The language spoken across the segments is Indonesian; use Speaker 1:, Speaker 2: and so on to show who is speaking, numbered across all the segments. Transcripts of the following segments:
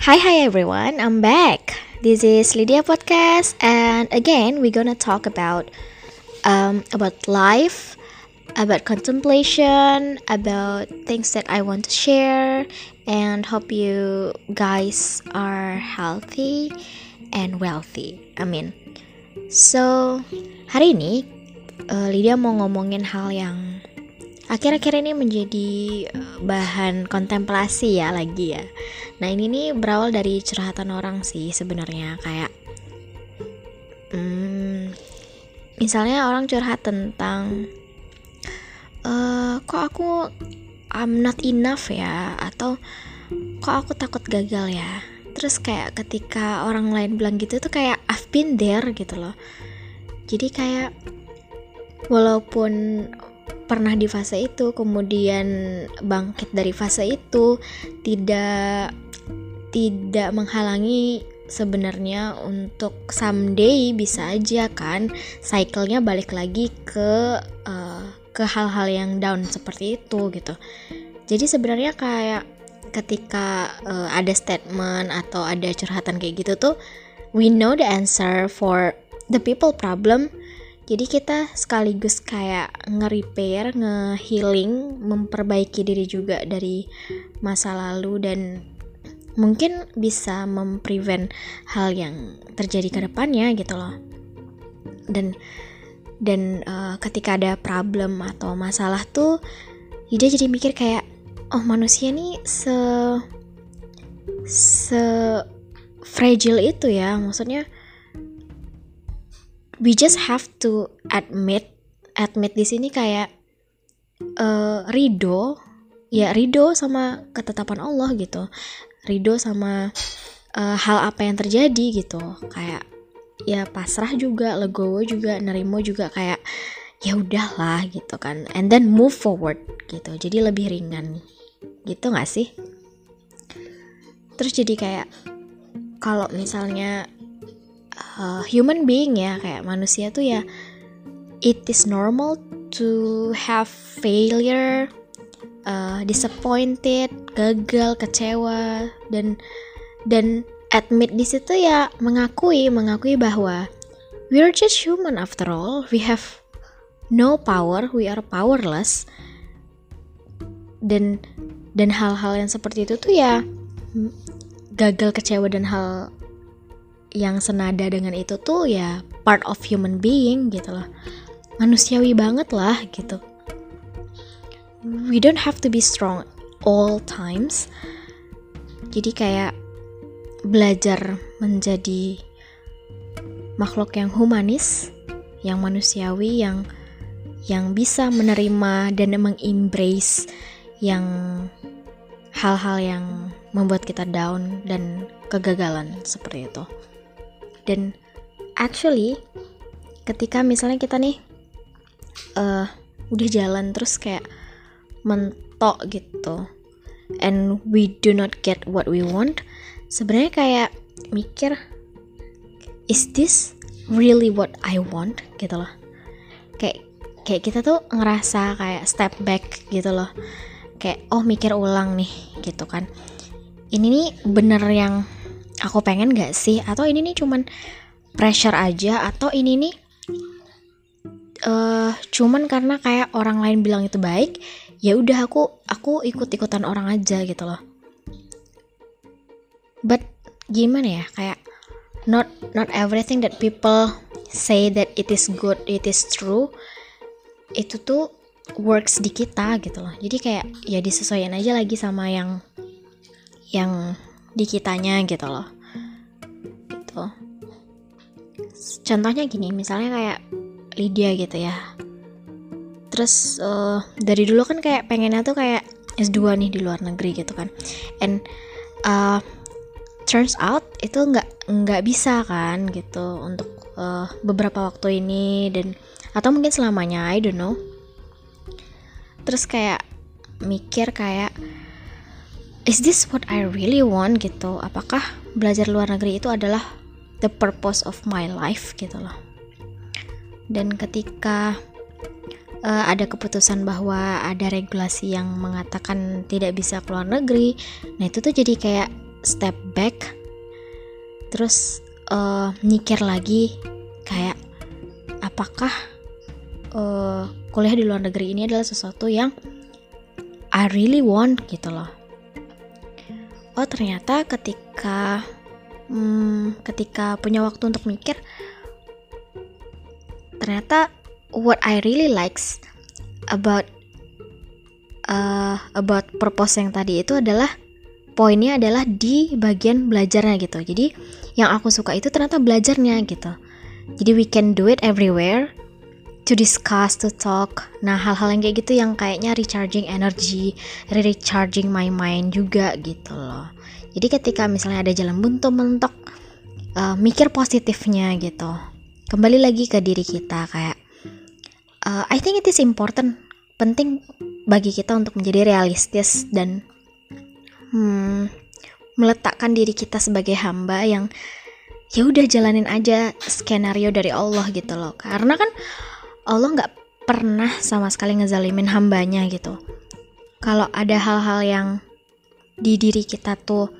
Speaker 1: Hi, hi everyone, I'm back. This is Lydia Podcast, and again, we're gonna talk about um, about life, about contemplation, about things that I want to share, and hope you guys are healthy and wealthy. Amin. So, hari ini uh, Lydia mau ngomongin hal yang akhir-akhir ini menjadi uh, bahan kontemplasi ya lagi ya. Nah ini nih berawal dari curhatan orang sih sebenarnya kayak, hmm, misalnya orang curhat tentang, uh, kok aku I'm not enough ya atau kok aku takut gagal ya. Terus kayak ketika orang lain bilang gitu tuh kayak I've been there gitu loh. Jadi kayak walaupun pernah di fase itu kemudian bangkit dari fase itu tidak tidak menghalangi sebenarnya untuk someday bisa aja kan cycle-nya balik lagi ke uh, ke hal-hal yang down seperti itu gitu. Jadi sebenarnya kayak ketika uh, ada statement atau ada curhatan kayak gitu tuh we know the answer for the people problem jadi kita sekaligus kayak nge-repair, nge-healing, memperbaiki diri juga dari masa lalu dan mungkin bisa memprevent hal yang terjadi ke depannya gitu loh. Dan dan uh, ketika ada problem atau masalah tuh dia jadi mikir kayak oh manusia nih se se fragile itu ya maksudnya we just have to admit admit di sini kayak uh, ridho ya ridho sama ketetapan Allah gitu. Ridho sama uh, hal apa yang terjadi gitu. Kayak ya pasrah juga legowo juga nerimo juga kayak ya udahlah gitu kan. And then move forward gitu. Jadi lebih ringan. Gitu nggak sih? Terus jadi kayak kalau misalnya uh, human being ya kayak manusia tuh ya it is normal to have failure uh, disappointed gagal kecewa dan dan admit di situ ya mengakui mengakui bahwa we are just human after all we have no power we are powerless. Dan dan hal-hal yang seperti itu tuh ya gagal kecewa dan hal yang senada dengan itu tuh ya part of human being gitu loh. Manusiawi banget lah gitu. We don't have to be strong all times. Jadi kayak belajar menjadi makhluk yang humanis yang manusiawi yang yang bisa menerima dan mengembrace yang hal-hal yang membuat kita down dan kegagalan seperti itu dan actually ketika misalnya kita nih uh, udah jalan terus kayak mentok gitu and we do not get what we want sebenarnya kayak mikir is this really what I want? Gitu loh. Kayak kayak kita tuh ngerasa kayak step back gitu loh. Kayak oh mikir ulang nih gitu kan. Ini nih bener yang aku pengen gak sih? Atau ini nih cuman pressure aja? Atau ini nih uh, cuman karena kayak orang lain bilang itu baik ya udah aku aku ikut ikutan orang aja gitu loh. But gimana ya? Kayak not not everything that people say that it is good it is true itu tuh works di kita gitu loh. Jadi kayak ya disesuaikan aja lagi sama yang yang di kitanya gitu loh contohnya gini misalnya kayak Lydia gitu ya. Terus uh, dari dulu kan kayak pengennya tuh kayak S2 nih di luar negeri gitu kan. And uh, turns out itu nggak nggak bisa kan gitu untuk uh, beberapa waktu ini dan atau mungkin selamanya I don't know. Terus kayak mikir kayak is this what I really want? gitu. Apakah belajar luar negeri itu adalah the purpose of my life gitu loh. Dan ketika uh, ada keputusan bahwa ada regulasi yang mengatakan tidak bisa keluar negeri nah itu tuh jadi kayak step back. Terus uh, mikir lagi kayak apakah uh, kuliah di luar negeri ini adalah sesuatu yang I really want gitu loh. Oh ternyata ketika hmm, ketika punya waktu untuk mikir ternyata what I really likes about uh, about purpose yang tadi itu adalah poinnya adalah di bagian belajarnya gitu jadi yang aku suka itu ternyata belajarnya gitu jadi we can do it everywhere to discuss, to talk. Nah, hal-hal yang kayak gitu yang kayaknya recharging energy, recharging my mind juga gitu loh. Jadi ketika misalnya ada jalan buntu mentok, uh, mikir positifnya gitu. Kembali lagi ke diri kita kayak, uh, I think it is important, penting bagi kita untuk menjadi realistis dan hmm, meletakkan diri kita sebagai hamba yang ya udah jalanin aja skenario dari Allah gitu loh. Karena kan Allah nggak pernah sama sekali ngezalimin hambanya gitu. Kalau ada hal-hal yang di diri kita tuh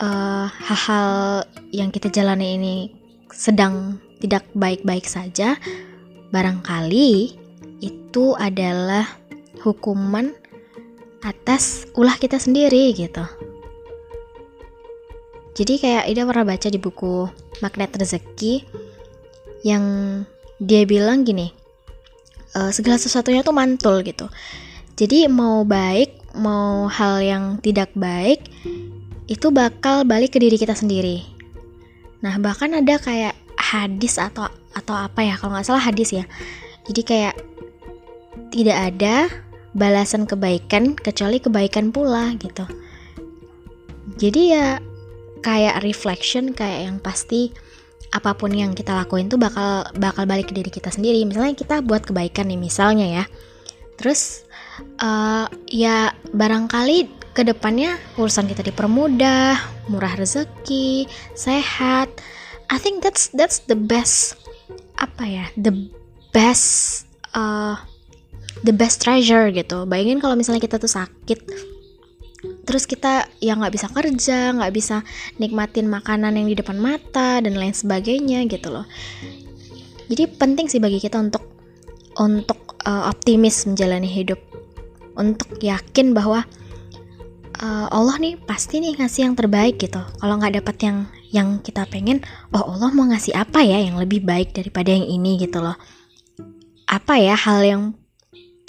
Speaker 1: eh, hal-hal yang kita jalani ini sedang tidak baik-baik saja, barangkali itu adalah hukuman atas ulah kita sendiri gitu. Jadi kayak Ida pernah baca di buku Magnet Rezeki yang dia bilang gini uh, segala sesuatunya tuh mantul gitu jadi mau baik mau hal yang tidak baik itu bakal balik ke diri kita sendiri. Nah bahkan ada kayak hadis atau atau apa ya kalau nggak salah hadis ya. Jadi kayak tidak ada balasan kebaikan kecuali kebaikan pula gitu. Jadi ya kayak reflection kayak yang pasti apa pun yang kita lakuin tuh bakal bakal balik ke diri kita sendiri. Misalnya kita buat kebaikan nih misalnya ya. Terus uh, ya barangkali ke depannya urusan kita dipermudah murah rezeki sehat. I think that's that's the best apa ya the best uh, the best treasure gitu. Bayangin kalau misalnya kita tuh sakit terus kita yang nggak bisa kerja nggak bisa nikmatin makanan yang di depan mata dan lain sebagainya gitu loh. Jadi penting sih bagi kita untuk untuk uh, optimis menjalani hidup. Untuk yakin bahwa uh, Allah nih pasti nih ngasih yang terbaik gitu. Kalau nggak dapat yang yang kita pengen oh Allah mau ngasih apa ya yang lebih baik daripada yang ini? gitu loh. Apa ya hal yang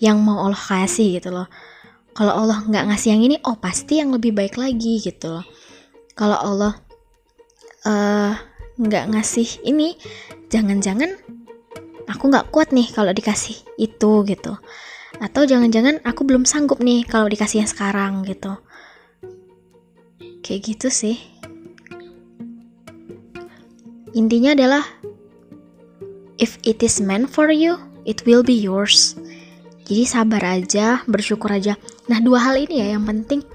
Speaker 1: yang mau Allah kasih gitu loh. Kalau Allah nggak ngasih yang ini oh pasti yang lebih baik lagi gitu loh. Kalau Allah uh, nggak ngasih ini jangan-jangan aku nggak kuat nih kalau dikasih itu gitu. Atau jangan-jangan aku belum sanggup nih kalau dikasih yang sekarang gitu kayak gitu sih intinya adalah if it is meant for you it will be yours jadi sabar aja, bersyukur aja. Nah, dua hal ini ya yang penting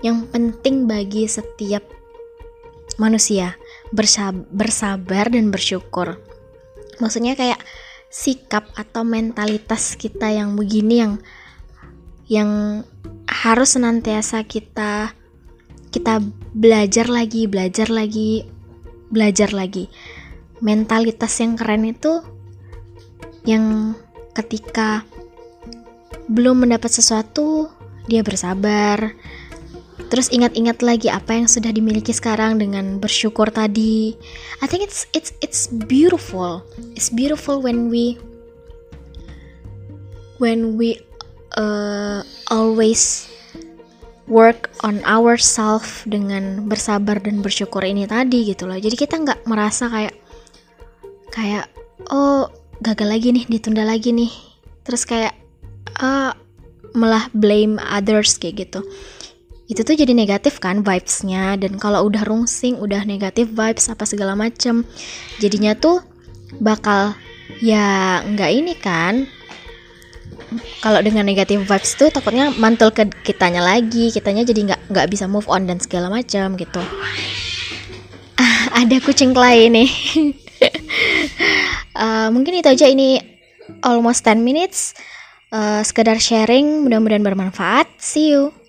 Speaker 1: yang penting bagi setiap manusia, bersab bersabar dan bersyukur. Maksudnya kayak sikap atau mentalitas kita yang begini yang yang harus senantiasa kita kita belajar lagi, belajar lagi, belajar lagi. Mentalitas yang keren itu yang ketika belum mendapat sesuatu, dia bersabar. Terus ingat-ingat lagi apa yang sudah dimiliki sekarang dengan bersyukur tadi. I think it's it's it's beautiful. It's beautiful when we when we uh, always work on ourselves dengan bersabar dan bersyukur ini tadi gitu loh. Jadi kita nggak merasa kayak kayak oh gagal lagi nih, ditunda lagi nih. Terus kayak uh, malah blame others kayak gitu itu tuh jadi negatif kan vibesnya dan kalau udah rungsing udah negatif vibes apa segala macem jadinya tuh bakal ya nggak ini kan kalau dengan negatif vibes tuh takutnya mantul ke kitanya lagi kitanya jadi nggak nggak bisa move on dan segala macam gitu. Ah, ada kucing lain nih. Uh, mungkin itu aja. Ini almost 10 minutes. Uh, sekedar sharing mudah-mudahan bermanfaat. See you